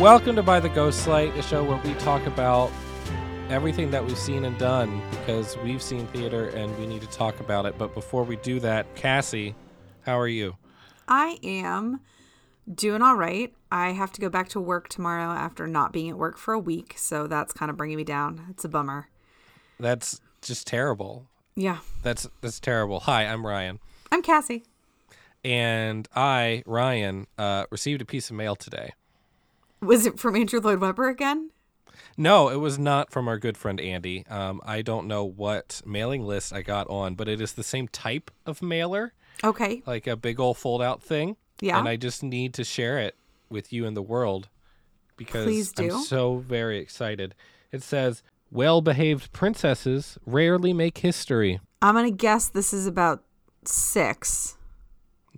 Welcome to By the Ghost Light, a show where we talk about everything that we've seen and done because we've seen theater and we need to talk about it. But before we do that, Cassie, how are you? I am doing all right. I have to go back to work tomorrow after not being at work for a week, so that's kind of bringing me down. It's a bummer. That's just terrible. Yeah. That's that's terrible. Hi, I'm Ryan. I'm Cassie. And I, Ryan, uh, received a piece of mail today. Was it from Andrew Lloyd Webber again? No, it was not from our good friend Andy. Um, I don't know what mailing list I got on, but it is the same type of mailer, Okay. like a big old fold out thing. Yeah. And I just need to share it with you and the world because I'm so very excited. It says, well behaved princesses rarely make history. I'm going to guess this is about six.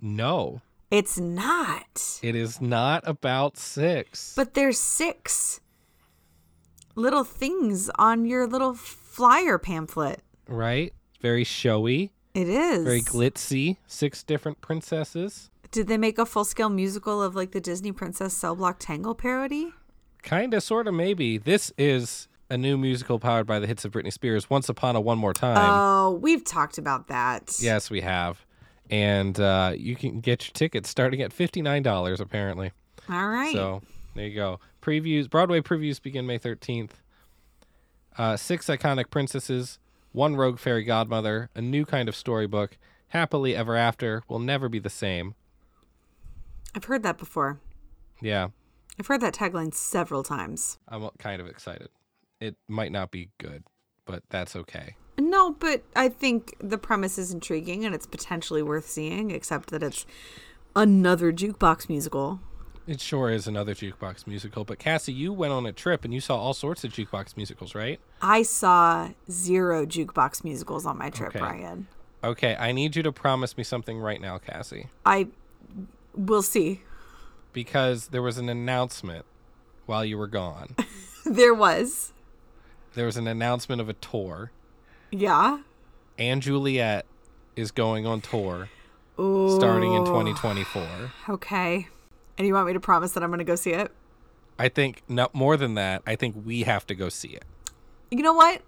No, It's not. it is not about six. But there's six little things on your little flyer pamphlet. right? Very showy, It is. very glitzy. Six different princesses. Did they make a full scale musical of like the Disney Princess Cell Block Tangle parody? Kind of, sort of, maybe. This is a new musical powered by the hits of Britney Spears, Once Upon a One More Time. Oh, we've talked about that. yes, we have. And uh, you can get your tickets starting at $59, apparently. All right. So there you go. Previews, Broadway previews begin May 13th. Uh, six iconic princesses, one rogue fairy godmother, a new kind of storybook. Happily ever after will never be the same. I've heard that before. Yeah, I've heard that tagline several times. I'm kind of excited. It might not be good, but that's okay. No, but I think the premise is intriguing and it's potentially worth seeing, except that it's another jukebox musical. It sure is another jukebox musical. But Cassie, you went on a trip and you saw all sorts of jukebox musicals, right? I saw zero jukebox musicals on my trip, Okay. Ryan. Okay, I need you to promise me something right now, Cassie, I will see. because there was an announcement while you were gone. There was. there was an announcement of a tour. Yeah. and Juliet is going on tour Ooh. starting in 2024. Okay. And you want me to promise that I'm going to go see it? I think no more than that. I think we have to go see it. You know what?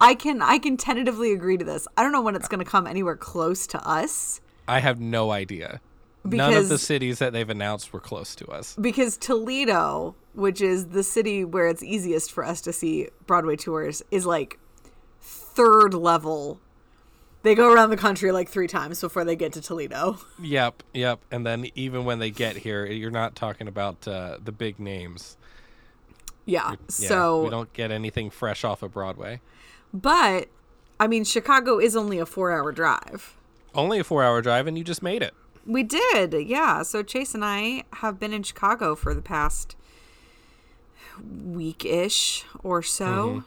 I can I can tentatively agree to this. I don't know when it's going to come anywhere close to us I have no idea. None of the cities that they've announced were close to us. because Toledo, which is the city where it's easiest for us to see Broadway tours, is like third level. They go around the country like three times before they get to Toledo. Yep, yep. And then even when they get here, you're not talking about uh, the big names. Yeah. Yeah, so we don't get anything fresh off of Broadway. but I mean Chicago is only a 4-hour drive. Only a four-hour drive, and you just made it. We did, yeah. So Chase and I have been in Chicago for the past week ish or so.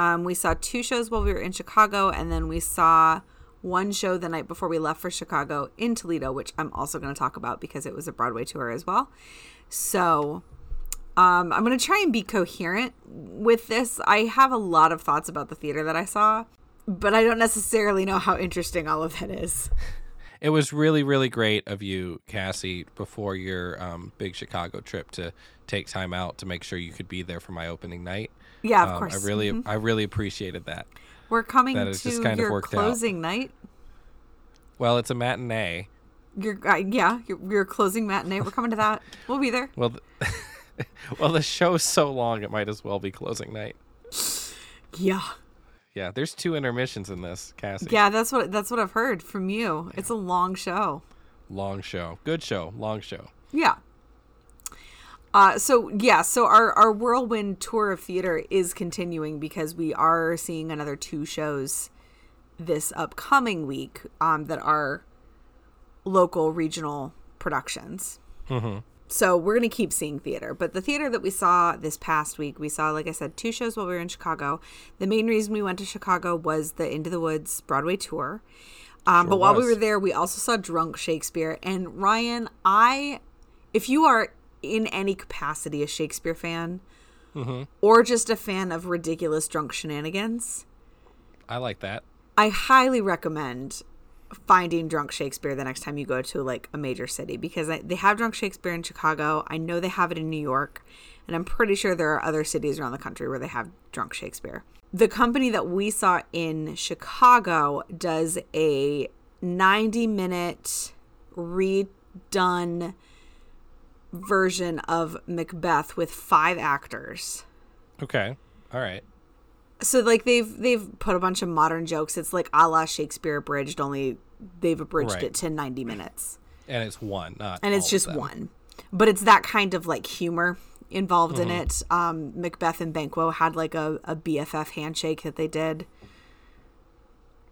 Um, we saw two shows while we were in Chicago, and then we saw one show the night before we left for Chicago in Toledo, which I'm also going to talk about because it was a Broadway tour as well. So um, I'm going to try and be coherent with this. I have a lot of thoughts about the theater that I saw, but I don't necessarily know how interesting all of that is. It was really, really great of you, Cassie, before your um, big Chicago trip to take time out to make sure you could be there for my opening night. Yeah, of Um, course. I really, Mhm. I really appreciated that. We're coming That to just kind of your out. closing night. Well, it's a matinee. Your uh, yeah, your, your closing matinee. We're coming to that. We'll be there. Well, th- well, the show's so long, it might as well be closing night. Yeah, Yeah, there's two intermissions in this, Cassie. yeah. That's what that's what I've heard from you. It's a long show. Long show, good show, long show. Yeah. Uh, so yeah, so our our whirlwind tour of theater is continuing because we are seeing another two shows this upcoming week um, that are local regional productions. So we're gonna keep seeing theater, but the theater that we saw this past week, we saw, like I said, two shows while we were in Chicago. The main reason we went to Chicago was the Into the Woods Broadway tour. Um, but while we were there, we also saw Drunk Shakespeare. And Ryan, I, if you are in any capacity a Shakespeare fan, mm-hmm. or just a fan of ridiculous drunk shenanigans, I like that. I highly recommend finding drunk Shakespeare the next time you go to like a major city because I, they have drunk Shakespeare in Chicago. I know they have it in New York, and I'm pretty sure there are other cities around the country where they have drunk Shakespeare. The company that we saw in Chicago does a 90 minute redone version of Macbeth with five actors. Okay. All right. So like they've they've put a bunch of modern jokes. It's like a la Shakespeare abridged, only they've abridged Right. it to 90 minutes. And it's one, not And it's just one. But it's that kind of like humor involved in Mm-hmm. it. Um Macbeth and Banquo had like a, a BFF handshake that they did.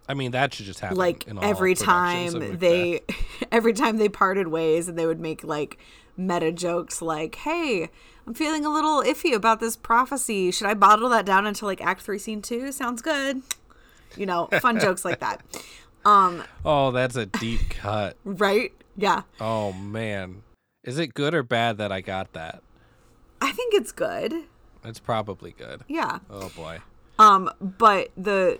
I mean, that should just happen. like in all every time they every time they parted ways and they would make like meta jokes like hey i'm feeling a little iffy about this prophecy. Should i bottle that down until like act 3 scene 2 sounds good. You know fun jokes like that. Um Oh, that's a deep cut. right? Yeah. Oh man, is it good or bad that I got that? i think it's good. It's probably good. yeah. Oh boy. Um, but the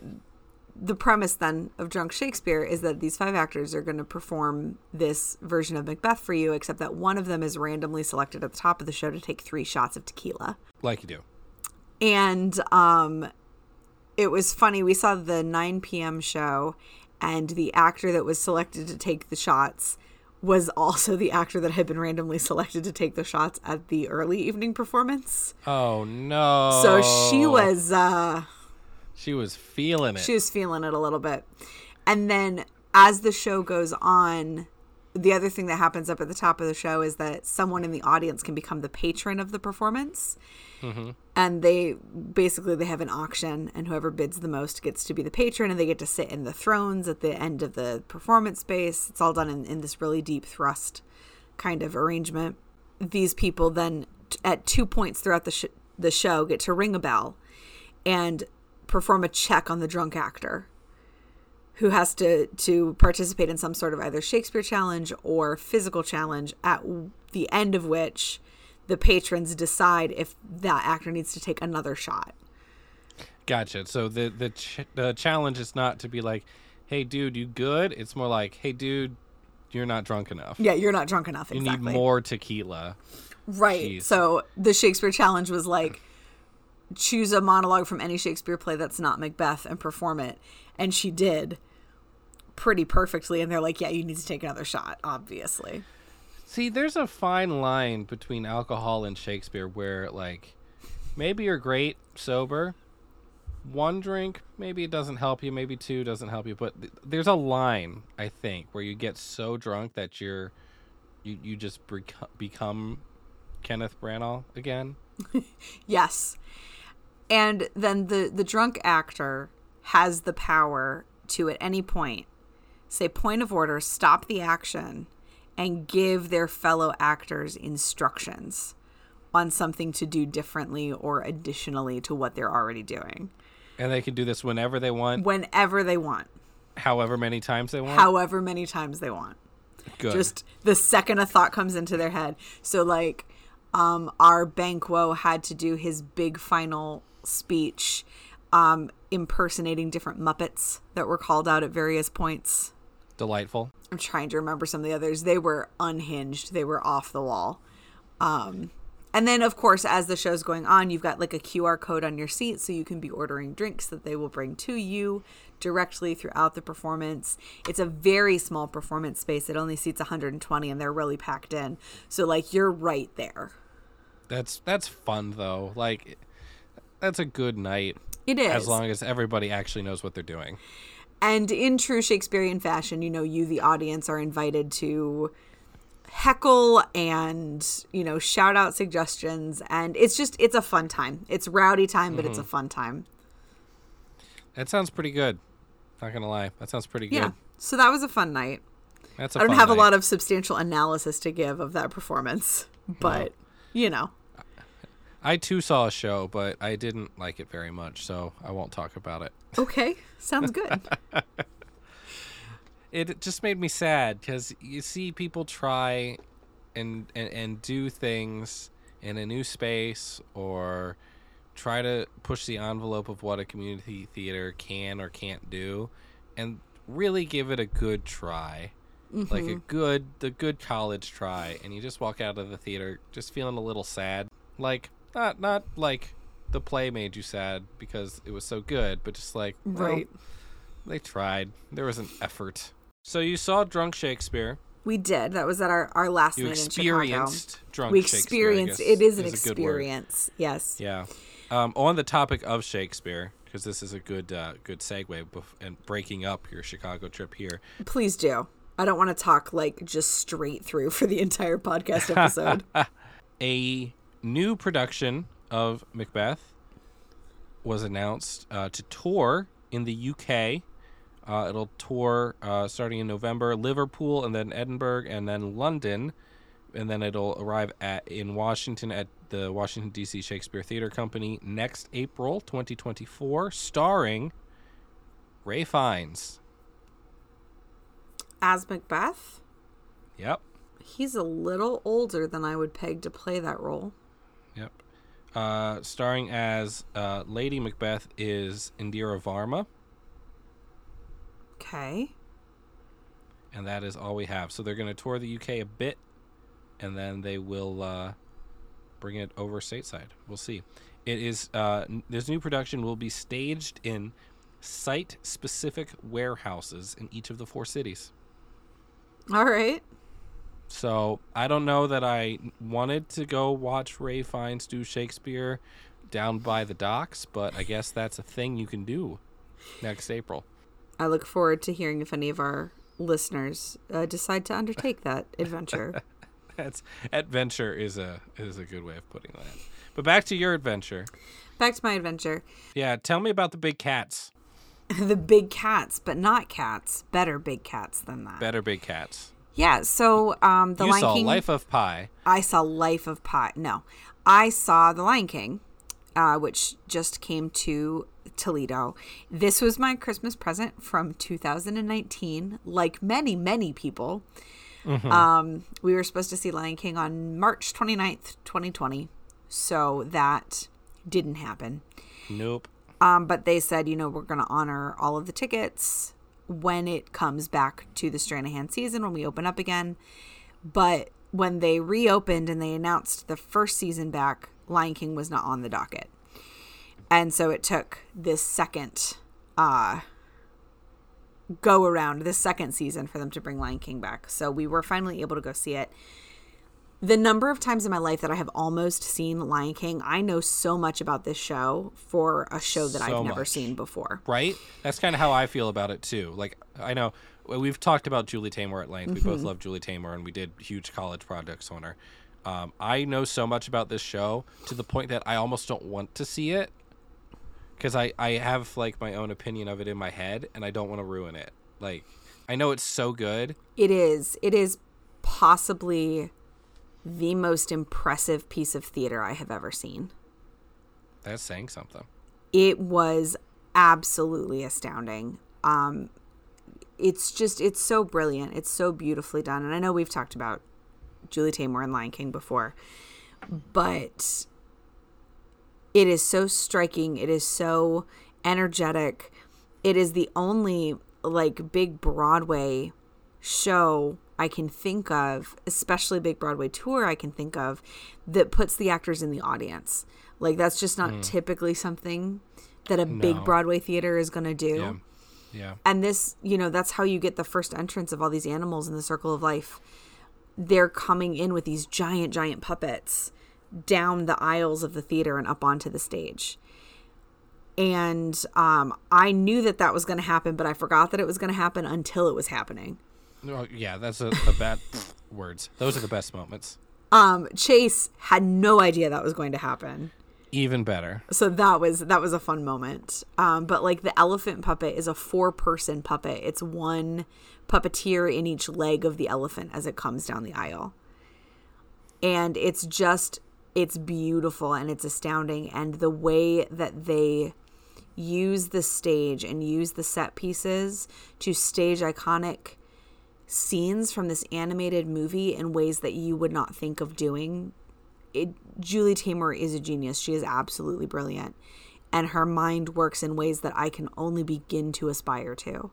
the premise then of Drunk Shakespeare is that these five actors are going to perform this version of Macbeth for you, except that one of them is randomly selected at the top of the show to take three shots of tequila. Like you do. And um, it was funny. We saw the 9 p.m. show, and the actor that was selected to take the shots was also the actor that had been randomly selected to take the shots at the early evening performance. Oh no. So she was. Uh, She was feeling it. she was feeling it a little bit. And then as the show goes on, the other thing that happens up at the top of the show is that someone in the audience can become the patron of the performance. Mm-hmm. And they basically they have an auction, and whoever bids the most gets to be the patron, and they get to sit in the thrones at the end of the performance space. It's all done in, in this really deep thrust kind of arrangement. These people then, t- at two points throughout the sh- the show, get to ring a bell and perform a check on the drunk actor who has to to participate in some sort of either Shakespeare challenge or physical challenge at the end of which the patrons decide if that actor needs to take another shot. Gotcha. So the the ch- the challenge is not to be like, "Hey, dude, you good?" It's more like, "Hey, dude, you're not drunk enough. Yeah, you're not drunk enough. You exactly. need more tequila." Right. Jeez. So the Shakespeare challenge was like choose a monologue from any Shakespeare play that's not Macbeth and perform it. And she did pretty perfectly. And they're like, yeah, you need to take another shot, obviously. See, there's a fine line between alcohol and Shakespeare where like maybe you're great sober, one drink maybe it doesn't help you, maybe two doesn't help you, but th- there's a line I think where you get so drunk that you're you you just beco- become Kenneth Branagh again. Yes. And then the the drunk actor has the power to at any point say point of order, stop the action and give their fellow actors instructions on something to do differently or additionally to what they're already doing And they can do this whenever they want, whenever they want, however many times they want. however many times they want. Good. just the second a thought comes into their head. So like um our Banquo had to do his big final speech um impersonating different Muppets that were called out at various points. delightful. I'm trying to remember some of the others. They were unhinged. They were off the wall. Um and then of course as the show's going on, you've got like a QR code on your seat so you can be ordering drinks that they will bring to you directly throughout the performance. It's a very small performance space. It only seats 120 and they're really packed in. So like you're right there. That's that's fun though. Like that's a good night It is. as long as everybody actually knows what they're doing. And in true Shakespearean fashion, you know, you, the audience, are invited to heckle and, you know, shout out suggestions. And it's just, it's a fun time. It's rowdy time, but it's mm-hmm. a fun time. That sounds pretty good. Not gonna lie, that sounds pretty good. Yeah. So that was a fun night. That's a I don't have a lot of substantial analysis to give of that performance, but, you know, I too saw a show, but I didn't like it very much, so I won't talk about it. okay. Sounds good. It just made me sad because you see people try and, and and do things in a new space or try to push the envelope of what a community theater can or can't do, and really give it a good try. Like Mm-hmm. a good the good college try and you just walk out of the theater just feeling a little sad. Like not not like the play made you sad because it was so good, but just like well, Right. they tried. There was an effort. So you saw Drunk Shakespeare. We did. That was at our, our last You night in Chicago. experienced Drunk We experienced. It is an word. experience. Yes. Yeah. Um, on the topic of Shakespeare, because this is a good uh, good segue and breaking up your Chicago trip here. Please do. I don't want to talk like just straight through for the entire podcast episode. A new production of Macbeth was announced uh, to tour in the UK. Uh, it'll tour uh, starting in November, Liverpool, and then Edinburgh, and then London, and then it'll arrive at in Washington at the Washington D.C. Shakespeare Theater Company next April 2024, starring Ralph Fiennes. As Macbeth, Yep, he's a little older than I would peg to play that role. Yep. Uh, starring as uh, Lady Macbeth is Indira Varma. Okay. and that is all we have. So they're going to tour the UK a bit, and then they will uh, bring it over stateside. We'll see. It is uh, this new production will be staged in site-specific warehouses in each of the four cities. All right. So I don't know that I wanted to go watch Ralph Fiennes do Shakespeare down by the docks, but I guess that's a thing you can do next April. I look forward to hearing if any of our listeners uh, decide to undertake that adventure. That's adventure is a is a good way of putting that. But back to your adventure. Back to my adventure. Yeah, tell me about the big cats. the big cats, but not cats. Better big cats than that. Better big cats. Yeah. So um, the you Lion saw King. Life of Pi. I saw Life of Pi. No, I saw The Lion King, uh, which just came to Toledo. This was my Christmas present from 2019. Like many, many people, um, we were supposed to see Lion King on March 29th, 2020. So that didn't happen. Nope. Um, but they said, you know, we're going to honor all of the tickets when it comes back to the Stranahan season when we open up again. But when they reopened and they announced the first season back, Lion King was not on the docket. And so it took this second uh, go around, this second season for them to bring Lion King back. So we were finally able to go see it the number of times in my life that I have almost seen Lion King, I know so much about this show for a show that So I've never much. seen before. Right? That's kind of how I feel about it too. Like I know we've talked about Julie Taymor at length. We Mm-hmm. both love Julie Taymor, and we did huge college projects on her. Um, I know so much about this show to the point that I almost don't want to see it because I I have like my own opinion of it in my head, and I don't want to ruin it. Like I know it's so good. It is. It is possibly the most impressive piece of theater I have ever seen. That's saying something. It was absolutely astounding. Um it's just it's so brilliant. It's so beautifully done. And I know we've talked about Julie Taymor and Lion King before, but it is so striking. It is so energetic. It is the only like big Broadway show I can think of, especially big Broadway tour I can think of that puts the actors in the audience. Like that's just not typically something that a big Broadway theater is going to do. Yeah. Yeah. And this, you know, that's how you get the first entrance of all these animals in the circle of life. They're coming in with these giant, giant puppets down the aisles of the theater and up onto the stage. And um, I knew that that was going to happen, but I forgot that it was going to happen until it was happening. No, yeah, that's a, a bad words. Those are the best moments. Um, Chase had no idea that was going to happen. Even better. so that was that was a fun moment um but like the elephant puppet is a four person puppet it's one puppeteer in each leg of the elephant as it comes down the aisle and it's just it's beautiful and it's astounding and the way that they use the stage and use the set pieces to stage iconic scenes from this animated movie in ways that you would not think of doing it, Julie Taymor is a genius. She is absolutely brilliant. And her mind works in ways that I can only begin to aspire to.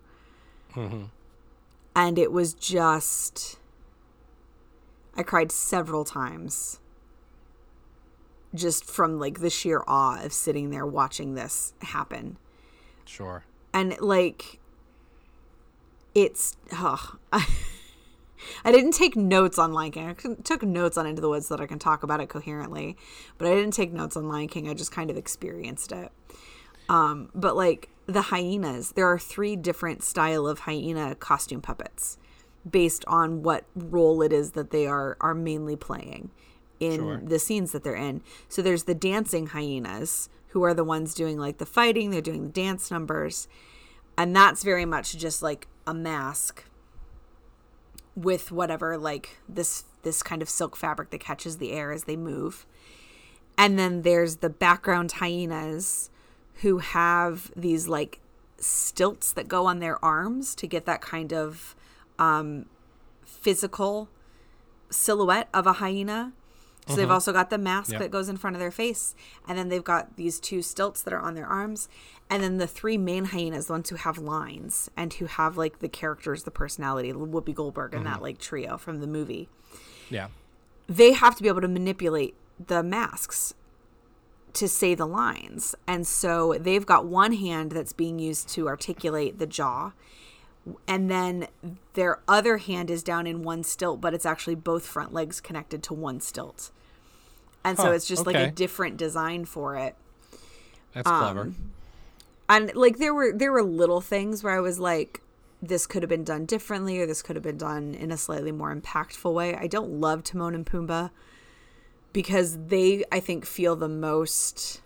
Mm-hmm. And it was just. I cried several times just from like the sheer awe of sitting there watching this happen. Sure. And like it's oh, I didn't take notes on Lion King. I took notes on Into the Woods so that I can talk about it coherently, but I didn't take notes on Lion King. I just kind of experienced it. Um, but like the hyenas, there are three different style of hyena costume puppets based on what role it is that they are are mainly playing in Sure. the scenes that they're in. So there's the dancing hyenas who are the ones doing like the fighting, they're doing the dance numbers. And that's very much just like a mask with whatever like this this kind of silk fabric that catches the air as they move. And then there's the background hyenas who have these like stilts that go on their arms to get that kind of um, physical silhouette of a hyena. So they've uh-huh. also got the mask Yep. that goes in front of their face, and then they've got these two stilts that are on their arms, and then the three main hyenas, the ones who have lines and who have like the characters, the personality, Whoopi Goldberg and that mm-hmm. like trio from the movie Yeah. they have to be able to manipulate the masks to say the lines. And so they've got one hand that's being used to articulate the jaw. And then their other hand is down in one stilt, but it's actually both front legs connected to one stilt. And so it's just like a different design for it. That's clever. Um, and like there were there were little things where I was like this could have been done differently or this could have been done in a slightly more impactful way. I don't love Timon and Pumbaa because they I think feel the most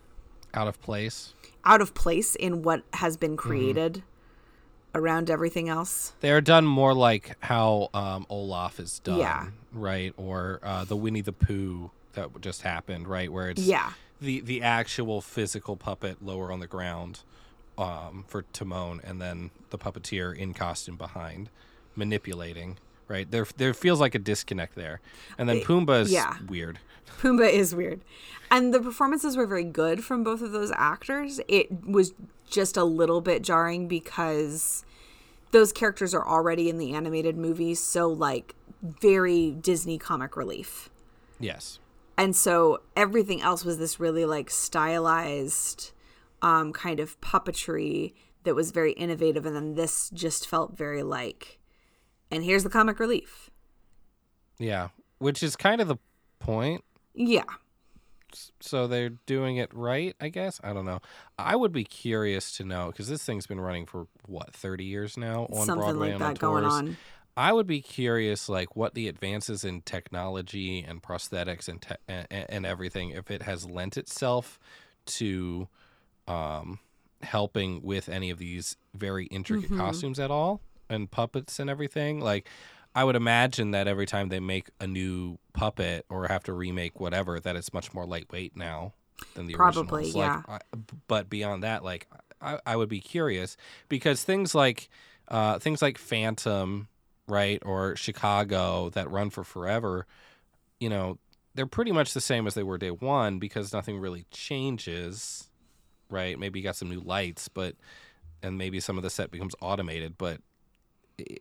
Out of place. out of place in what has been mm-hmm. created around everything else. They are done more like how um, Olaf is done, Yeah. right? Or uh, the Winnie the Pooh that just happened, right? Where it's Yeah. the the actual physical puppet lower on the ground um, for Timon, and then the puppeteer in costume behind manipulating. Right there, there feels like a disconnect there, and then Pumbaa is yeah. weird. Pumbaa is weird. And the performances were very good from both of those actors. It was just a little bit jarring because those characters are already in the animated movies, so like very Disney comic relief. Yes, And so everything else was this really like stylized um kind of puppetry that was very innovative and then this just felt very like and here's the comic relief. yeah, which is kind of the point. Yeah. So they're doing it right i guess i don't know i would be curious to know because this thing's been running for what 30 years now on Something broadway like and on that going tours on. i would be curious like what the advances in technology and prosthetics and te- and, and everything if it has lent itself to um helping with any of these very intricate Mm-hmm. costumes at all and puppets and everything like I would imagine that every time they make a new puppet or have to remake whatever, that it's much more lightweight now than the original. Probably, originals. yeah. Like, I, but beyond that, like I, I would be curious because things like uh, things like Phantom, right, or Chicago that run for forever, you know, they're pretty much the same as they were day one because nothing really changes, right? Maybe you got some new lights, but and maybe some of the set becomes automated, but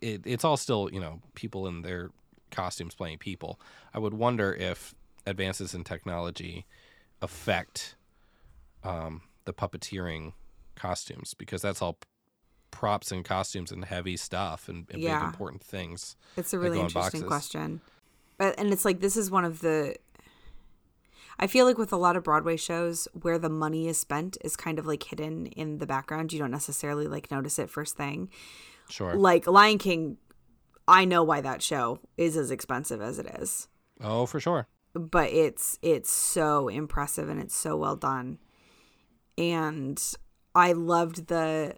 it, it's all still you know people in their costumes playing people. I would wonder if advances in technology affect um, the puppeteering costumes because that's all props and costumes and heavy stuff and, and Yeah. big important things. It's a really in interesting question. But and it's like this is one of the I feel like with a lot of Broadway shows where the money is spent is kind of like hidden in the background. You don't necessarily like notice it first thing. Sure. Like Lion King, I know why that show is as expensive as it is. oh, for sure. But it's it's so impressive and it's so well done. And I loved the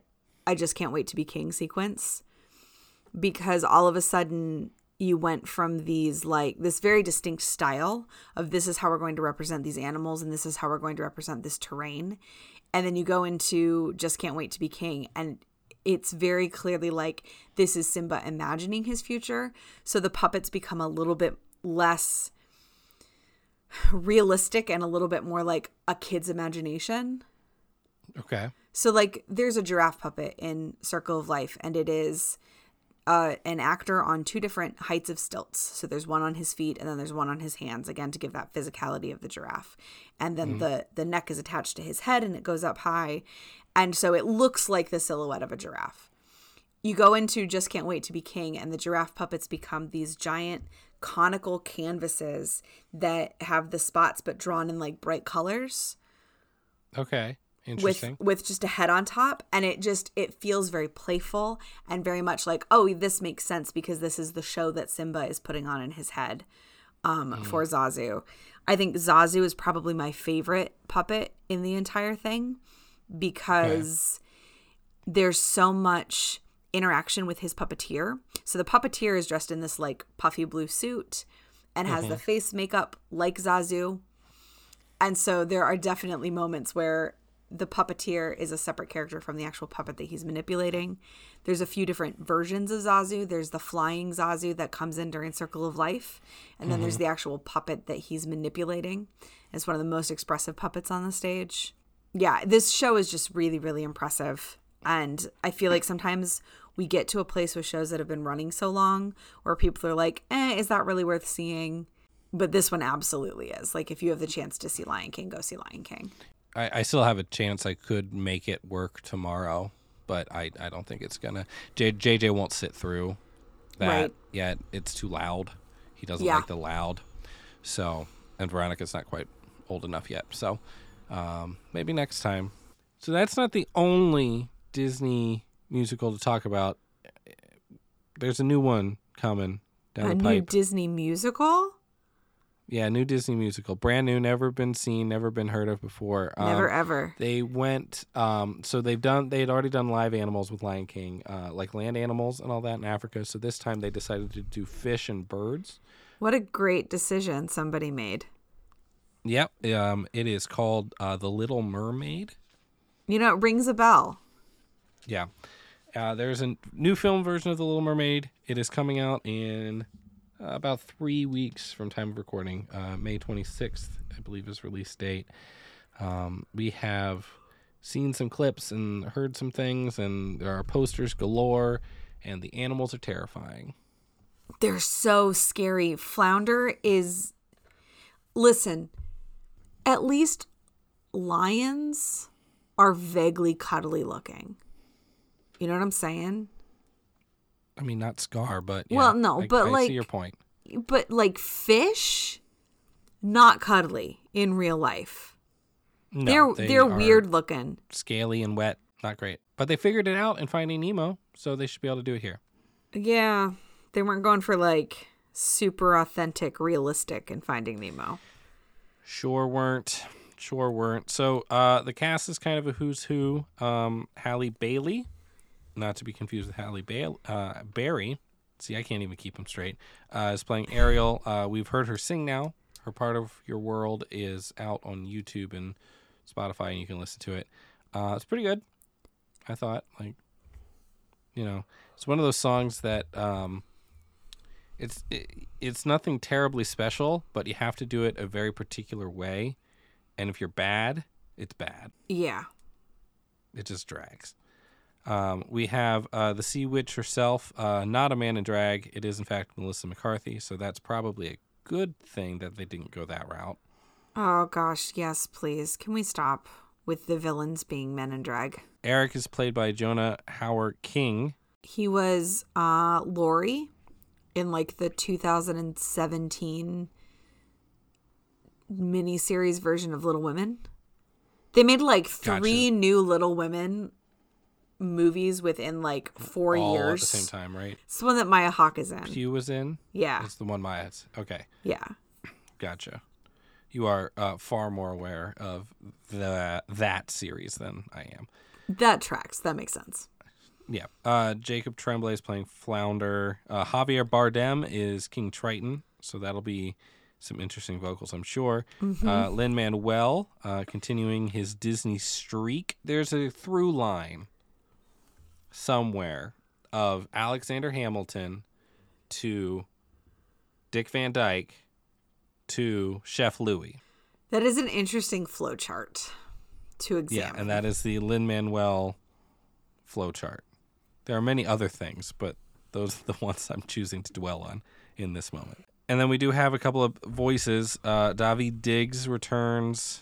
I just can't wait to be king sequence because all of a sudden you went from these like this very distinct style of this is how we're going to represent these animals and this is how we're going to represent this terrain and then you go into just can't wait to be king and it's very clearly like this is Simba imagining his future so the puppets become a little bit less realistic and a little bit more like a kid's imagination Okay. so like there's a giraffe puppet in Circle of Life and it is uh, an actor on two different heights of stilts. So there's one on his feet and then there's one on his hands again to give that physicality of the giraffe. And then the the neck is attached to his head and it goes up high. And so it looks like the silhouette of a giraffe. You go into Just Can't Wait to Be King and the giraffe puppets become these giant conical canvases that have the spots but drawn in like bright colors Okay. with Interesting. with just a head on top and it just it feels very playful and very much like oh this makes sense because this is the show that Simba is putting on in his head um for Zazu. I think Zazu is probably my favorite puppet in the entire thing because there's so much interaction with his puppeteer. So the puppeteer is dressed in this like puffy blue suit and has the mm-hmm. face makeup like Zazu. And so there are definitely moments where the puppeteer is a separate character from the actual puppet that he's manipulating. There's a few different versions of Zazu. There's the flying Zazu that comes in during Circle of Life, and then there's mm-hmm. the actual puppet that he's manipulating. It's one of the most expressive puppets on the stage. Yeah, this show is just really, really impressive. And I feel like sometimes we get to a place with shows that have been running so long where people are like, eh, is that really worth seeing? But this one absolutely is. Like, if you have the chance to see Lion King, go see Lion King. I, I still have a chance I could make it work tomorrow, but I, I don't think it's gonna. J, JJ won't sit through that Right. yet. It's too loud. He doesn't Yeah. like the loud. So, and Veronica's not quite old enough yet. So, um, maybe next time. So that's not the only Disney musical to talk about. There's a new one coming down A the new. Disney musical? yeah, new Disney musical, brand new, never been seen, never been heard of before. Um, Never ever. they went um so they've done they had already done live animals with lion king uh like land animals and all that in africa so this time they decided to do fish and birds What a great decision somebody made. Yep um it is called uh the little mermaid You know, it rings a bell. yeah uh, there's a new film version of the little mermaid it is coming out in uh, about three weeks from time of recording uh, may 26th i believe is release date um, we have seen some clips and heard some things and there are posters galore and the animals are terrifying They're so scary. Flounder is. Listen, at least lions are vaguely cuddly looking. You know what I'm saying? I mean, not Scar, but yeah, Well, no, I- but, I like- see your point. But like fish, not cuddly in real life. No, they're they they're weird looking. scaly and wet. Not great, but they figured it out in Finding Nemo, so they should be able to do it here. Yeah, they weren't going for like super authentic, realistic in Finding Nemo. Sure weren't. Sure weren't. So uh, the cast is kind of a who's who. Um, Halle Bailey, not to be confused with Halle Bail- uh, Berry. See, I can't even keep them straight. Uh, is playing Ariel. Uh, we've heard her sing now. Her part of Your World is out on YouTube and Spotify, and you can listen to it. Uh, it's pretty good. I thought, like, you know, it's one of those songs that um, it's it, it's nothing terribly special, but you have to do it a very particular way. And if you're bad, it's bad. Yeah. It just drags. Um, we have uh, the Sea Witch herself, uh, not a man in drag. It is, in fact, Melissa McCarthy. So that's probably a good thing that they didn't go that route. Oh gosh, yes, please. Can we stop with the villains being men in drag? Eric is played by Jonah Hauer-King. He was uh Laurie in like the 2017 miniseries version of Little Women. They made like three Gotcha. new Little Women movies within like four all years. at the same time, right? It's the one that Maya Hawke is in. Hugh was in. Yeah. It's the one Maya's. Okay. Yeah. Gotcha. You are uh, far more aware of the that series than I am. That tracks. That makes sense. Yeah. Uh, Jacob Tremblay is playing Flounder. Uh, Javier Bardem is King Triton, so that'll be some interesting vocals, I'm sure. Uh, Lin Manuel uh, continuing his Disney streak. There's a through line somewhere of Alexander Hamilton to Dick Van Dyke to Chef Louis. That is an interesting flow chart to Yeah, and that is the Lin Manuel flow chart. There are many other things, but Those are the ones I'm choosing to dwell on in this moment. And then we do have a couple of voices. Uh, Daveed Diggs returns.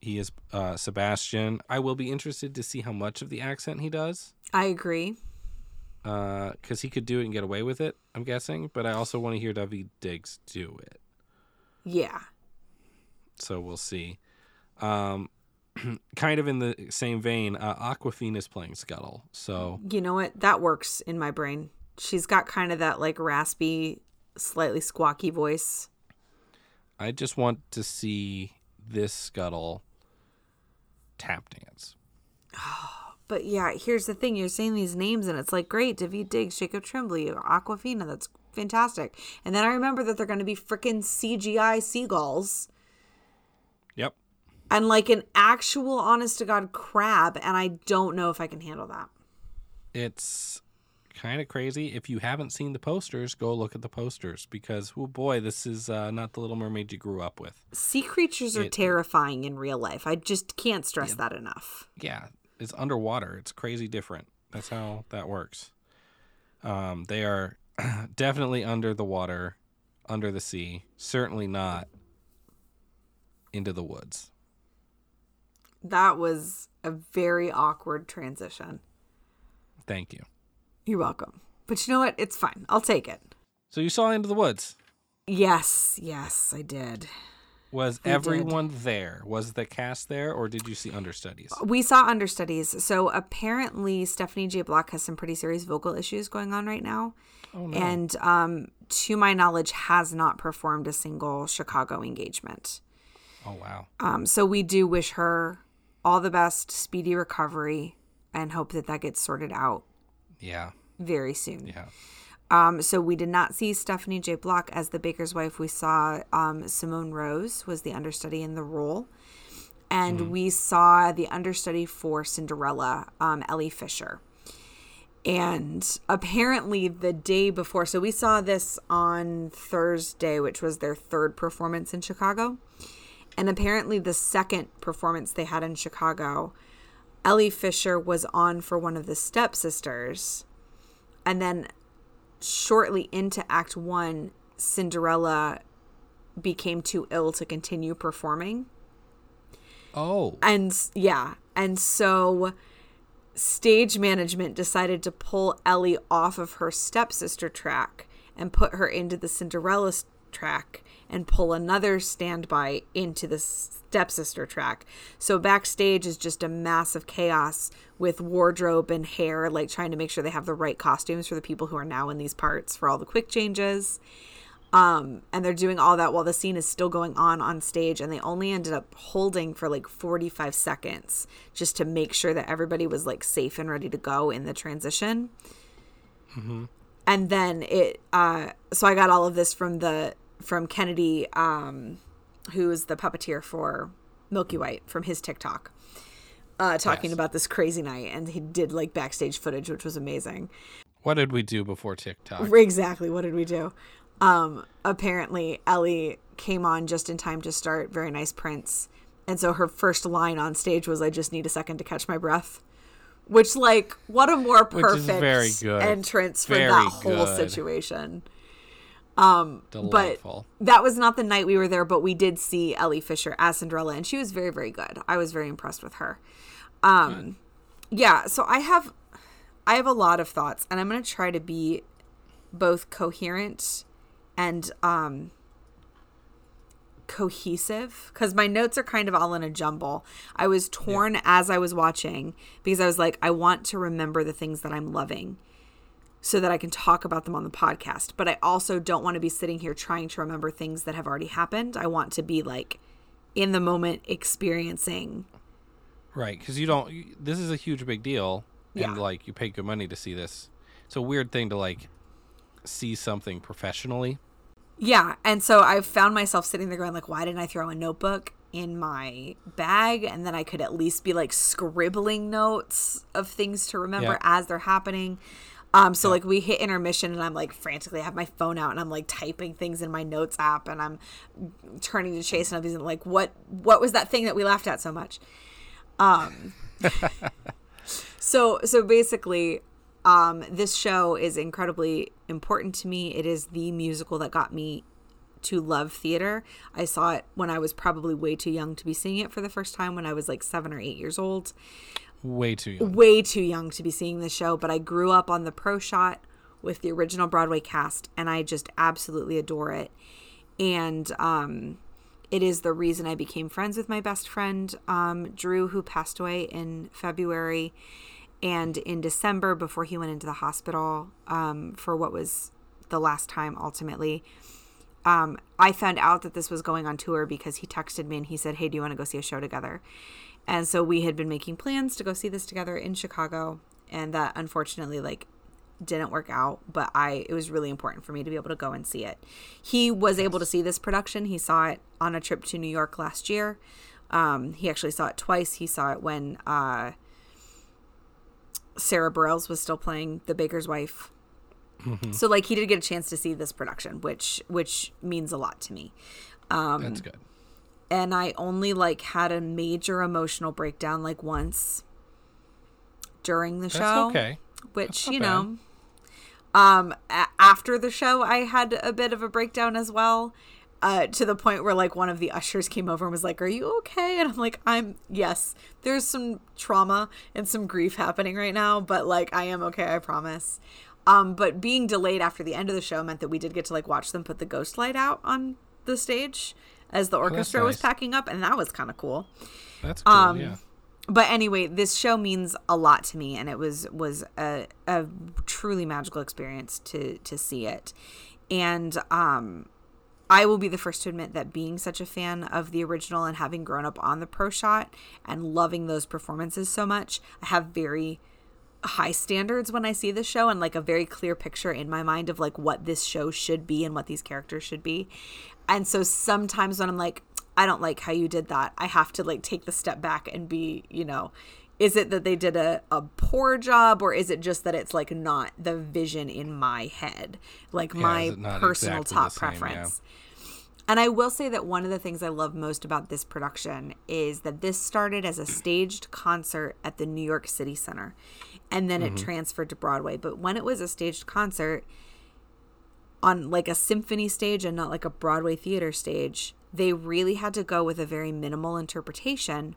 He is uh, Sebastian. I will be interested to see how much of the accent he does. I agree. Because uh, he could do it and get away with it, I'm guessing. But I also want to hear Daveed Diggs do it. Yeah. So we'll see. Um, kind of in the same vein, uh, Awkwafina is playing Scuttle. So you know what? That works in my brain. She's got kind of that like raspy, slightly squawky voice. I just want to see this Scuttle tap dance. But yeah, here's the thing: you're saying these names, and it's like great, Daveed Diggs, Jacob Tremblay, Awkwafina. That's fantastic. And then I remember that they're going to be freaking CGI seagulls. Yep. And like an actual honest to God crab. And I don't know if I can handle that. It's kind of crazy. If you haven't seen the posters, go look at the posters because, oh boy, this is uh, not the Little Mermaid you grew up with. Sea creatures are it, terrifying in real life. I just can't stress yeah, that enough. Yeah. It's underwater. It's crazy different. That's how that works. Um, they are definitely under the water, under the sea. Certainly not into the woods. That was a very awkward transition. Thank you. You're welcome. But you know what? It's fine. I'll take it. So you saw Into the Woods? Yes, yes, I did. Was we everyone did. there? Was the cast there, or did you see understudies? We saw understudies. So apparently, Stephanie J. Block has some pretty serious vocal issues going on right now. Oh, no. And um, to my knowledge, has not performed a single Chicago engagement. Oh, wow. Um, so we do wish her all the best, speedy recovery, and hope that that gets sorted out. Yeah. Very soon. Yeah. Um, so we did not see Stephanie J. Block as the baker's wife. We saw um, Simone Rose was the understudy in the role, and mm. we saw the understudy for Cinderella, um, Ellie Fisher. And apparently, the day before, so we saw this on Thursday, which was their third performance in Chicago. And apparently, the second performance they had in Chicago, Ellie Fisher was on for one of the stepsisters. And then shortly into Act One, Cinderella became too ill to continue performing. Oh. And yeah. And so stage management decided to pull Ellie off of her stepsister track and put her into the Cinderella track and pull another standby into the stepsister track. So backstage is just a massive chaos with wardrobe and hair, like trying to make sure they have the right costumes for the people who are now in these parts for all the quick changes. Um, and they're doing all that while the scene is still going on on stage, and they only ended up holding for like 45 seconds just to make sure that everybody was like safe and ready to go in the transition. Mm-hmm. And then it, uh, so I got all of this from the from Kennedy, um, who is the puppeteer for Milky White, from his TikTok, uh, talking yes. about this crazy night, and he did like backstage footage, which was amazing. What did we do before TikTok? Exactly. What did we do? Um, apparently, Ellie came on just in time to start Very Nice Prince. And so her first line on stage was, I just need a second to catch my breath. Which, like, what a more perfect very entrance for very that whole good. situation. Um, Delightful. But that was not the night we were there, but we did see Ellie Fisher as Cinderella, and she was very, very good. I was very impressed with her. Um, yeah, so I have, I have a lot of thoughts, and I'm going to try to be both coherent and um cohesive because my notes are kind of all in a jumble. I was torn yeah. as I was watching because I was like, I want to remember the things that I'm loving so that I can talk about them on the podcast. But I also don't want to be sitting here trying to remember things that have already happened. I want to be like in the moment experiencing. Right. Because you don't, this is a huge big deal. And yeah. like you pay good money to see this. It's a weird thing to like see something professionally yeah, and so I found myself sitting there going like, why didn't I throw a notebook in my bag and then I could at least be like scribbling notes of things to remember yeah. as they're happening. Um, so yeah. like we hit intermission and I'm like frantically I have my phone out and I'm like typing things in my notes app and I'm turning to Chase and I'm like, what what was that thing that we laughed at so much? Um, so so basically Um, this show is incredibly important to me. It is the musical that got me to love theater. I saw it when I was probably way too young to be seeing it for the first time when I was like seven or eight years old. Way too young. Way too young to be seeing this show, but I grew up on the pro shot with the original Broadway cast and I just absolutely adore it. And um, it is the reason I became friends with my best friend, um, Drew, who passed away in February. And in December, before he went into the hospital um, for what was the last time ultimately, um, I found out that this was going on tour because he texted me and he said, Hey, do you want to go see a show together? And so we had been making plans to go see this together in Chicago. And that unfortunately, like, didn't work out, but I it was really important for me to be able to go and see it. He was able to see this production. He saw it on a trip to New York last year. Um, he actually saw it twice. He saw it when uh, Sara Bareilles was still playing the baker's wife. Mm-hmm. So like he did get a chance to see this production, which which means a lot to me. Um, That's good. And I only like had a major emotional breakdown like once during the That's show. Okay. Which you bad. know, um, a- after the show, I had a bit of a breakdown as well. Uh, to the point where like one of the ushers came over and was like, "Are you okay?" And I'm like, "I'm yes. There's some trauma and some grief happening right now, but like I am okay. I promise." Um, but being delayed after the end of the show meant that we did get to like watch them put the ghost light out on the stage as the orchestra oh, nice. was packing up, and that was kind of cool. That's cool. Um, yeah but anyway, this show means a lot to me, and it was was a, a truly magical experience to to see it. And um, I will be the first to admit that being such a fan of the original and having grown up on the pro shot and loving those performances so much, I have very high standards when I see the show and like a very clear picture in my mind of like what this show should be and what these characters should be. And so sometimes when I'm like, I don't like how you did that. I have to like take the step back and be, you know, is it that they did a, a poor job or is it just that it's like not the vision in my head, like yeah, my personal exactly top same, preference? Yeah. And I will say that one of the things I love most about this production is that this started as a staged concert at the New York City Center and then mm-hmm. it transferred to Broadway. But when it was a staged concert on like a symphony stage and not like a Broadway theater stage, they really had to go with a very minimal interpretation.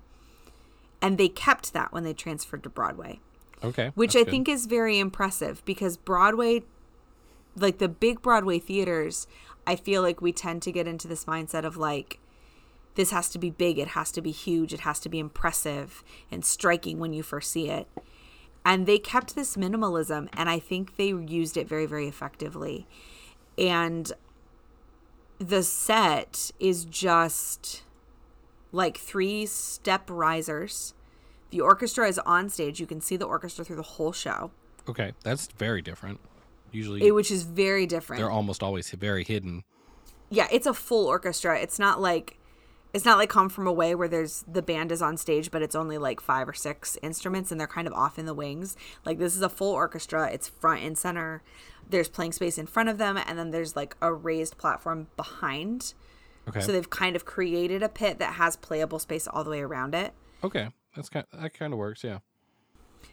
And they kept that when they transferred to Broadway. Okay. Which I good. think is very impressive because Broadway, like the big Broadway theaters, I feel like we tend to get into this mindset of like, this has to be big, it has to be huge, it has to be impressive and striking when you first see it. And they kept this minimalism, and I think they used it very, very effectively. And the set is just like three step risers. The orchestra is on stage. You can see the orchestra through the whole show. Okay, that's very different. Usually, it, which is very different. They're almost always very hidden. Yeah, it's a full orchestra. It's not like it's not like Come From Away where there's the band is on stage, but it's only like five or six instruments and they're kind of off in the wings. Like this is a full orchestra. It's front and center there's playing space in front of them and then there's like a raised platform behind. Okay. So they've kind of created a pit that has playable space all the way around it. Okay. That's kind of, that kind of works, yeah.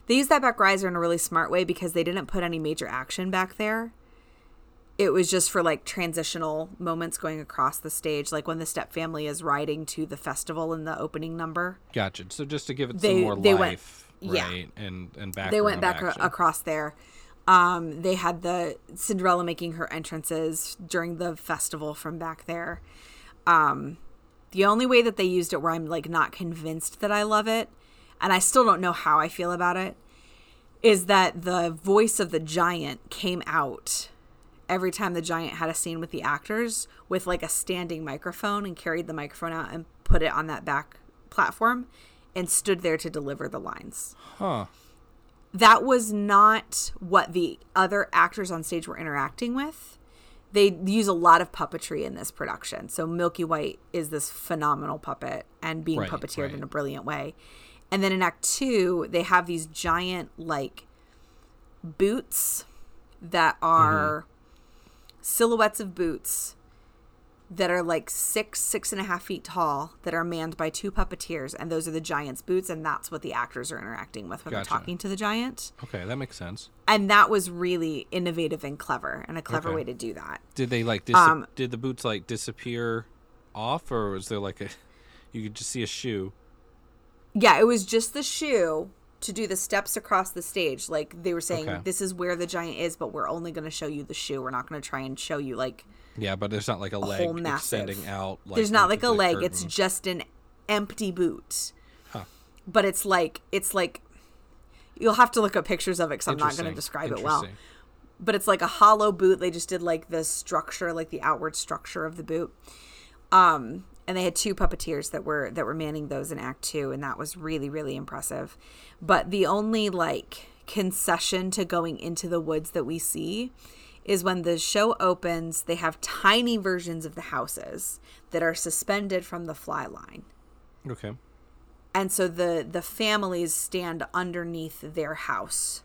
They use that back riser in a really smart way because they didn't put any major action back there. It was just for like transitional moments going across the stage, like when the step family is riding to the festival in the opening number. Gotcha. So just to give it they, some more they life, went, right? Yeah. And and back. They went back a- across there. Um, they had the Cinderella making her entrances during the festival from back there. Um, the only way that they used it where I'm like not convinced that I love it, and I still don't know how I feel about it, is that the voice of the giant came out every time the giant had a scene with the actors with like a standing microphone and carried the microphone out and put it on that back platform and stood there to deliver the lines. Huh that was not what the other actors on stage were interacting with. They use a lot of puppetry in this production. So Milky White is this phenomenal puppet and being right, puppeteered right. in a brilliant way. And then in Act Two, they have these giant like boots that are mm-hmm. Silhouettes of boots that are like six, six and a half feet tall that are manned by two puppeteers, and those are the giant's boots, and that's what the actors are interacting with when Gotcha. they're talking to the giant. Okay, that makes sense. And that was really innovative and clever, and a clever Okay. way to do that. Did they like dis- Um, did the boots like disappear off or was there like a you could just see a shoe? Yeah, it was just the shoe to do the steps across the stage. Like they were saying, Okay. this is where the giant is, but we're only going to show you the shoe. We're not going to try and show you like Yeah, but there's not like a, leg whole massive. extending out. Like, There's not like a leg. It's just an empty boot. Huh. But it's like it's like you'll have to look up pictures of it because I'm not going to describe it well. But it's like a hollow boot. They just did like the structure, like the outward structure of the boot. Um, and they had two puppeteers that were that were manning those in Act Two, and that was really really impressive. But the only like concession to going into the woods that we see is when the show opens. They have tiny versions of the houses that are suspended from the fly line Okay. and so the the families stand underneath their house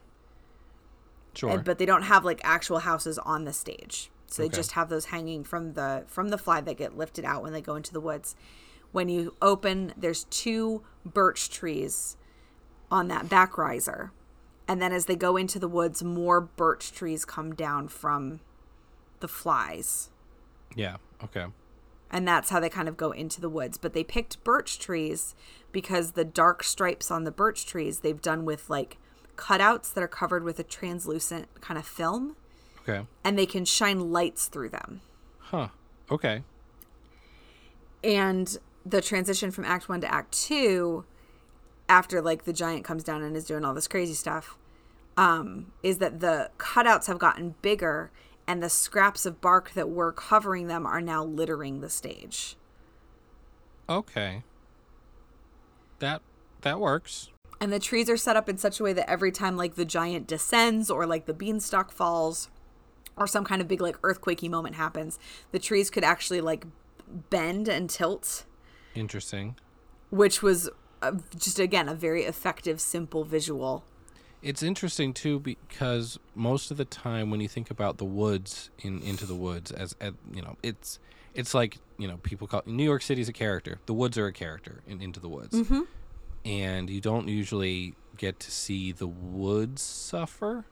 Sure. and- but they don't have like actual houses on the stage so they Okay. just have those hanging from the from the fly that get lifted out when they go into the woods when you open there's two birch trees on that back riser and then as they go into the woods more birch trees come down from the flies yeah. Okay. and that's how they kind of go into the woods. But they picked birch trees because the dark stripes on the birch trees they've done with like cutouts that are covered with a translucent kind of film, Okay. and they can shine lights through them. Huh. Okay. And the transition from Act One to Act Two, after like the giant comes down and is doing all this crazy stuff, um, is that the cutouts have gotten bigger. And the scraps of bark that were covering them are now littering the stage. Okay. That that works. and the trees are set up in such a way that every time like the giant descends or like the beanstalk falls or some kind of big like earthquakey moment happens the trees could actually like bend and tilt Interesting. which was uh, just again a very effective simple visual It's interesting too because most of the time when you think about the woods in Into the Woods as, as you know, it's it's like you know people call New York City's a character. The woods are a character in Into the Woods, Mm-hmm. and you don't usually get to see the woods suffer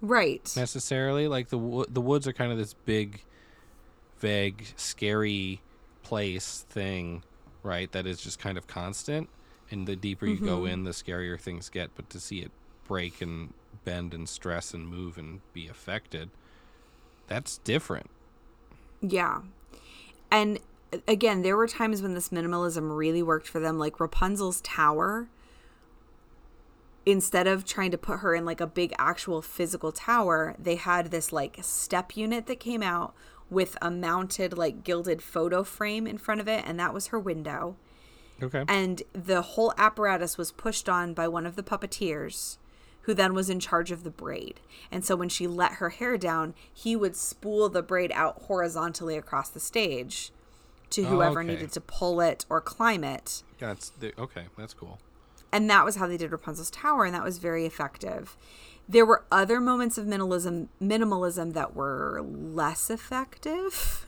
right necessarily. Like the wo- the woods are kind of this big, vague, scary place thing, right? That is just kind of constant, and the deeper you go in, the scarier things get. But to see it break and bend and stress and move and be affected, that's different. Yeah. And uh, again, there were times when this minimalism really worked for them, like Rapunzel's tower. Instead of trying to put her in like a big actual physical tower, they had this like step unit that came out with a mounted like gilded photo frame in front of it, and that was her window. Okay. And the whole apparatus was pushed on by one of the puppeteers who then was in charge of the braid. And so when she let her hair down, he would spool the braid out horizontally across the stage to Oh, whoever okay. needed to pull it or climb it. That's the, okay. That's cool. And that was how they did Rapunzel's tower, and that was very effective. There were other moments of minimalism minimalism that were less effective.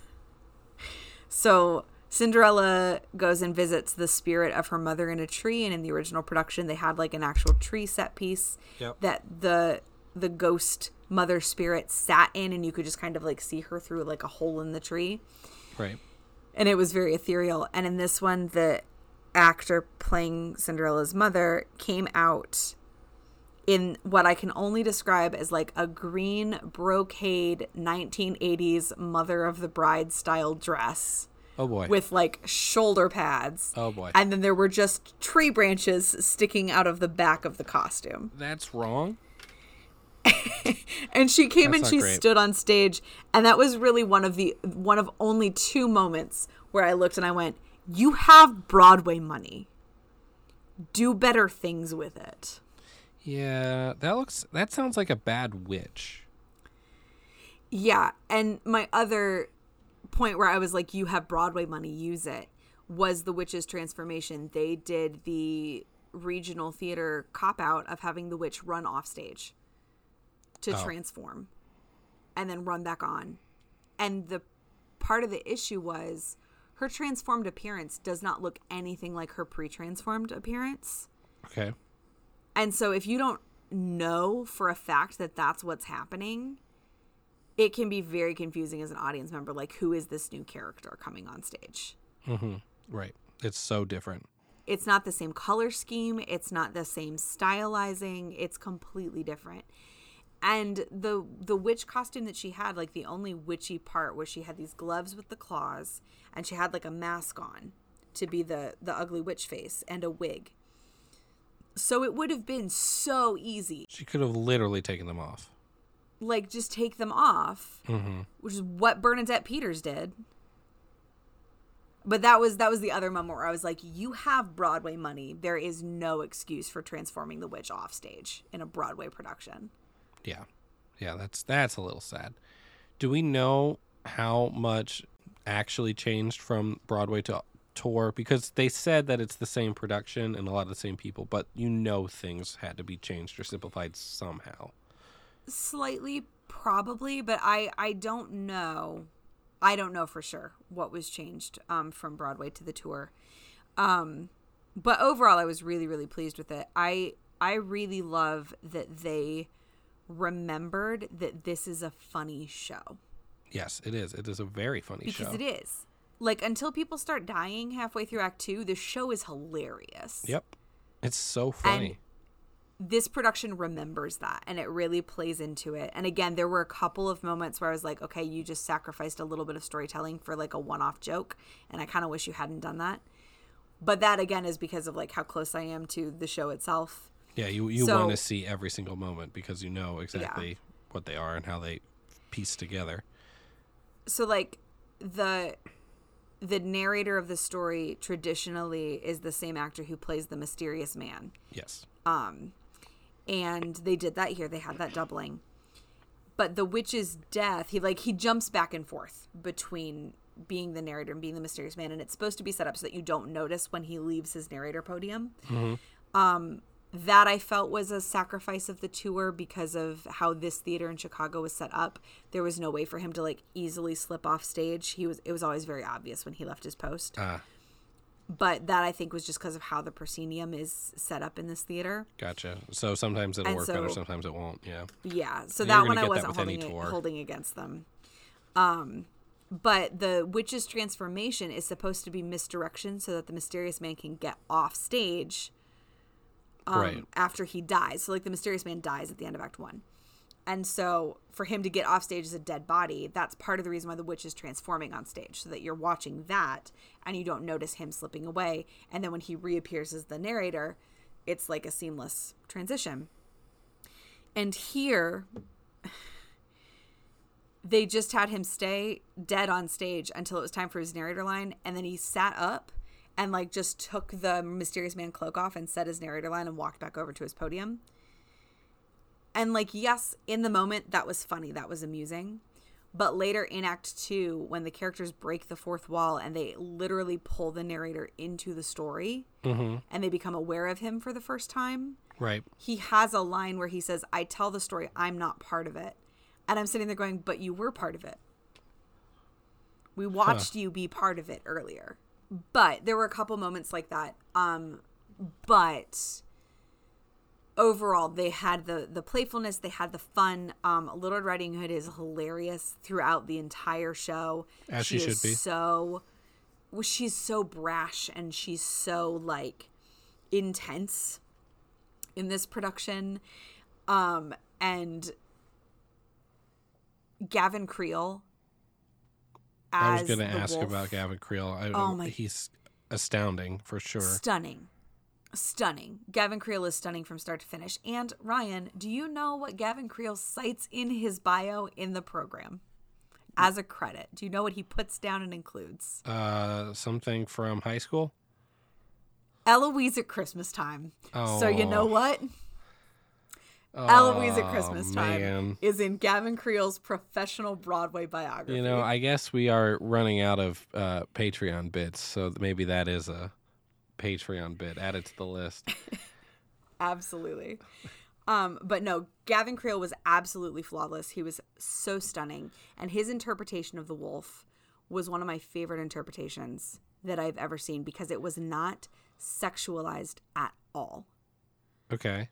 So Cinderella goes and visits the spirit of her mother in a tree, and in the original production, they had like an actual tree set piece Yep. that the the ghost mother spirit sat in, and you could just kind of like see her through like a hole in the tree Right. and it was very ethereal. And in this one, the actor playing Cinderella's mother came out in what I can only describe as like a green brocade 1980s mother of the bride style dress Oh boy. with like shoulder pads. oh boy. And then there were just tree branches sticking out of the back of the costume. that's wrong. and she came That's and she great. stood on stage and that was really one of the one of only two moments where i looked and i went you have broadway money do better things with it Yeah, that looks. That sounds like a bad witch. yeah and my other point where i was like you have broadway money use it was the witch's transformation they did the regional theater cop out of having the witch run off stage to Oh. transform and then run back on and the part of the issue was her transformed appearance does not look anything like her pre-transformed appearance. Okay. And so if you don't know for a fact that that's what's happening, it can be very confusing as an audience member like who is this new character coming on stage? Mm-hmm. Right. It's so different. It's not the same color scheme, it's not the same stylizing, it's completely different. And the the witch costume that she had, like the only witchy part was she had these gloves with the claws and she had like a mask on to be the the ugly witch face and a wig. So it would have been so easy She could have literally taken them off. like just take them off, mm-hmm. which is what Bernadette Peters did. But that was that was the other moment where I was like, "You have Broadway money. There is no excuse for transforming the witch off stage in a Broadway production." Yeah. Yeah, that's that's a little sad. Do we know how much actually changed from Broadway to tour because they said that it's the same production and a lot of the same people, but you know things had to be changed or simplified somehow. Slightly, probably, but I I don't know. I don't know for sure what was changed um, from Broadway to the tour. Um, but overall, I was really really pleased with it. I I really love that they remembered that this is a funny show Yes, it is. It is a very funny because show. it is. Like until people start dying halfway through Act Two, the show is hilarious. Yep. It's so funny. this production remembers that and it really plays into it. And again, there were a couple of moments where I was like, okay, you just sacrificed a little bit of storytelling for like a one off joke. And I kind of wish you hadn't done that. But that again is because of like how close I am to the show itself. Yeah, you you So- want to see every single moment because you know exactly what they are and how they piece together. So like the the narrator of the story traditionally is the same actor who plays the mysterious man. Yes. Um and they did that here they had that doubling but the witch's death he like he jumps back and forth between being the narrator and being the mysterious man and it's supposed to be set up so that you don't notice when he leaves his narrator podium um that i felt was a sacrifice of the tour because of how this theater in chicago was set up there was no way for him to like easily slip off stage he was it was always very obvious when he left his post Ah, but that i think was just because of how the proscenium is set up in this theater gotcha. So sometimes it'll And work better, sometimes it won't. Yeah. Yeah, so You're that one I wasn't holding holding against them. Um, but the witch's transformation is supposed to be misdirection so that the mysterious man can get off stage um, right. after he dies. So like the mysterious man dies at the end of Act One, and so for him to get off stage as a dead body, that's part of the reason why the witch is transforming on stage, so that you're watching that and you don't notice him slipping away, and then when he reappears as the narrator, it's like a seamless transition. And here, they just had him stay dead on stage until it was time for his narrator line, and then he sat up and like just took the mysterious man cloak off and said his narrator line and walked back over to his podium. And like, yes, in the moment that was funny, that was amusing. But later in Act Two, when the characters break the fourth wall and they literally pull the narrator into the story mm-hmm. and they become aware of him for the first time, Right. he has a line where he says, I tell the story, I'm not part of it. And I'm sitting there going, But you were part of it. We watched you be part of it earlier. But there were a couple moments like that. Um, but overall they had the the playfulness they had the fun um little red riding hood is hilarious throughout the entire show As she is should be. so well, she's so brash and she's so like intense in this production um and gavin creel I was going to ask wolf. about Gavin Creel. I, Oh my- He's astounding for sure. stunning. Stunning. Gavin creel is stunning from start to finish. And ryan do you know what gavin creel cites in his bio in the program? As a credit. Do you know what he puts down and includes? Uh, something from high school. eloise at christmas time. So you know Oh. eloise at Oh, christmas time man. is in gavin creel's professional broadway biography You know, I guess we are running out of uh, Patreon bits, so maybe that is a Patreon bit added to the list. absolutely um but no gavin creel was absolutely flawless he was so stunning and his interpretation of the wolf was one of my favorite interpretations that I've ever seen because it was not sexualized at all. Okay.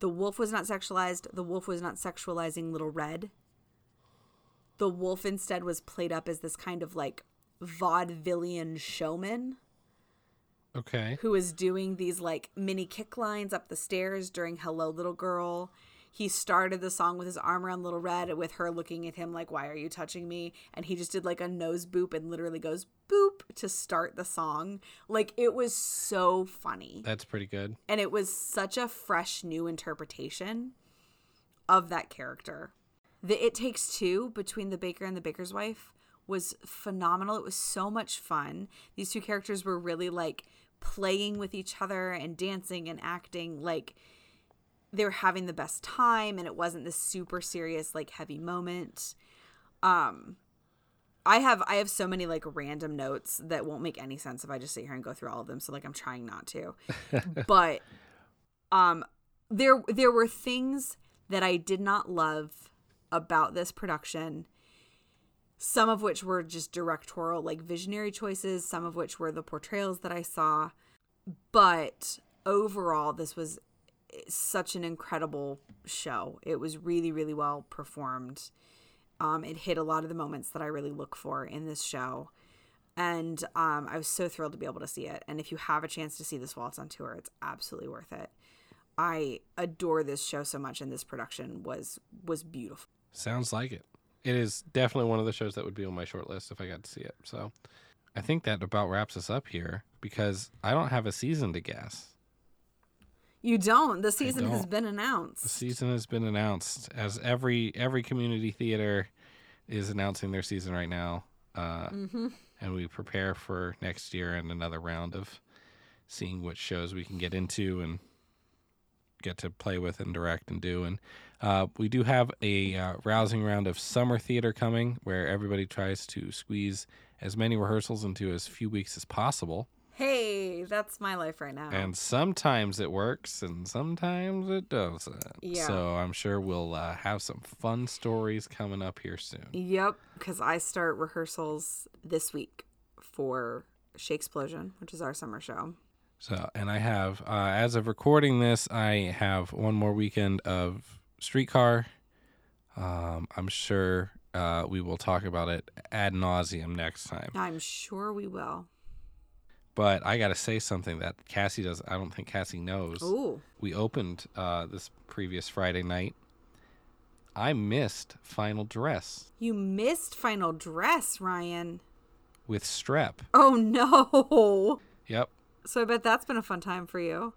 The wolf was not sexualized. The wolf was not sexualizing Little Red. The wolf instead was played up as this kind of like vaudevillian showman Okay. who was doing these like mini kick lines up the stairs during Hello Little Girl. He started the song with his arm around Little Red with her looking at him like, Why are you touching me? And he just did like a nose boop and literally goes boop to start the song. Like it was so funny. That's pretty good. And it was such a fresh new interpretation of that character. The It Takes Two between the baker and the baker's wife was phenomenal. It was so much fun. These two characters were really like playing with each other and dancing and acting like they were having the best time and it wasn't this super serious like heavy moment. Um I have I have so many like random notes that won't make any sense if I just sit here and go through all of them. So like I'm trying not to. but um there there were things that I did not love about this production. Some of which were just directorial like visionary choices, some of which were the portrayals that I saw. But overall this was such an incredible show. It was really really well performed. Um, it hit a lot of the moments that I really look for in this show. And um, I was so thrilled to be able to see it. And if you have a chance to see this it's on tour, it's absolutely worth it. I adore this show so much, and this production was was beautiful. Sounds like it. It is definitely one of the shows that would be on my short list if I got to see it. So I think that about wraps us up here because I don't have a season to guess. You don't. The season has don't. been announced. The season has been announced as every every community theater is announcing their season right now. Uh, And we prepare for next year and another round of seeing what shows we can get into and get to play with and direct and do. And uh, we do have a uh, rousing round of summer theater coming where everybody tries to squeeze as many rehearsals into as few weeks as possible. Hey, that's my life right now. And sometimes it works and sometimes it doesn't. Yeah. So I'm sure we'll uh, have some fun stories coming up here soon. Yep, because I start rehearsals this week for Shakesplosion, which is our summer show. So, and I have, uh, as of recording this, I have one more weekend of Streetcar. Um, I'm sure uh, we will talk about it ad nauseum next time. I'm sure we will. But I got to say something that Cassie does. I don't think Cassie knows. Ooh, We opened uh, this previous Friday night. I missed Final Dress you missed Final Dress, Ryan. with Strep. Oh no. Yep. So I bet that's been a fun time for you.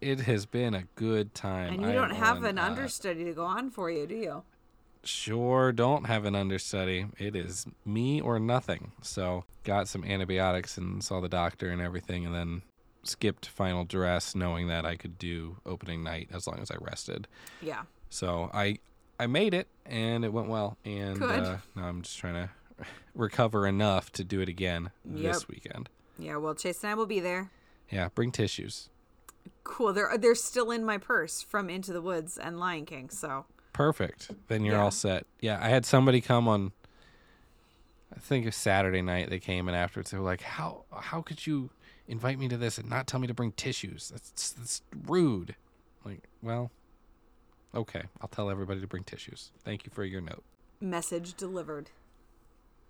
It has been a good time. And you I don't am have on, an uh, understudy to go on for you, do you? Sure, don't have an understudy. It is me or nothing. So, got some antibiotics and saw the doctor and everything, and then skipped final dress, knowing that I could do opening night as long as I rested. Yeah. So I I made it, and it went well. And uh, now I'm just trying to recover enough to do it again this Yep. weekend. Yeah, well, Chase and I will be there. Yeah, bring tissues. Cool. They're they're still in my purse from Into the Woods and Lion King, so Perfect. Then you're Yeah. all set. Yeah, I had somebody come on. I think a Saturday night they came and afterwards they were like, "How how could you invite me to this and not tell me to bring tissues? That's that's rude." Like, well, okay, I'll tell everybody to bring tissues. Thank you for your note. message delivered.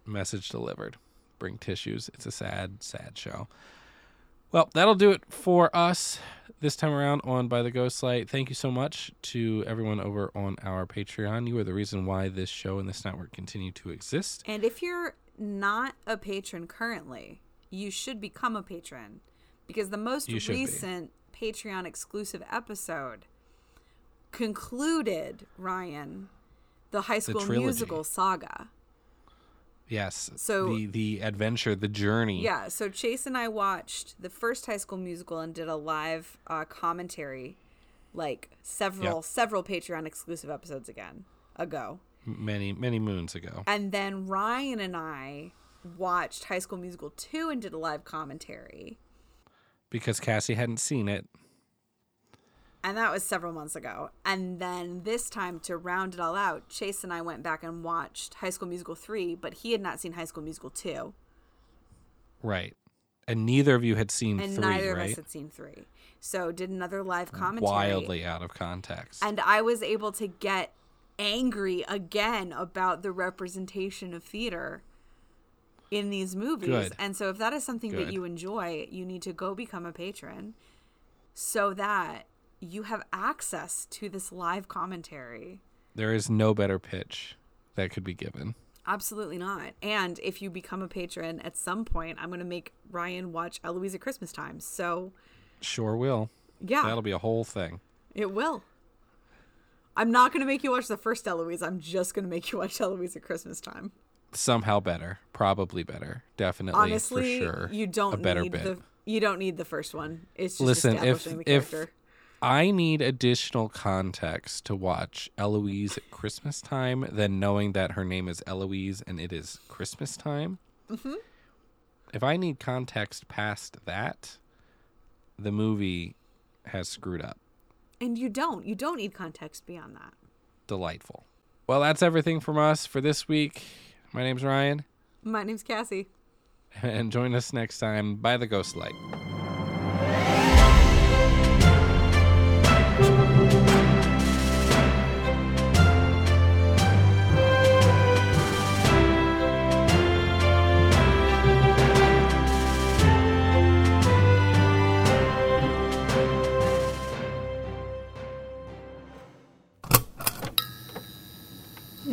Message delivered. Bring tissues. It's a sad, sad show. Well, that'll do it for us this time around on By the Ghost Light. Thank you so much to everyone over on our Patreon. You are the reason why this show and this network continue to exist. And if you're not a patron currently, you should become a patron because the most should be. recent Patreon exclusive episode concluded Ryan the High School trilogy. Musical saga. Yes. So- the the adventure, the journey. Yeah, so Chase and I watched the first High School Musical and did a live uh, commentary, like several Yep. several Patreon exclusive episodes again ago, Many many moons ago. and then Ryan and I watched High School Musical two and did a live commentary, Because Cassie hadn't seen it. And that was several months ago. And then this time to round it all out, Chase and I went back and watched High School Musical 3, but he had not seen High School Musical 2. Right. And neither of you had seen And three, neither right? of us had seen 3. So did another live commentary. Wildly out of context. And I was able to get angry again about the representation of theater in these movies. Good. And so if that is something that you enjoy, you need to go become a patron so that you have access to this live commentary. there is no better pitch that could be given. Absolutely not. And if you become a patron at some point, I'm going to make Ryan watch Eloise at Christmas time. So, Sure will. yeah, That'll be a whole thing. it will. I'm not going to make you watch the first Eloise. I'm just going to make you watch Eloise at Christmas time. Somehow better. Probably better. Definitely Honestly, for sure. you don't a better need bit. the you don't need the first one. It's just Listen, if establishing the if character. I need additional context to watch Eloise at Christmas time than knowing that her name is Eloise and it is Christmas time. Mm-hmm. If I need context past that, the movie has screwed up. And you don't. You don't need context beyond that. Delightful. Well, that's everything from us for this week. My name's Ryan, My name's Cassie. and join us next time by the Ghost Light.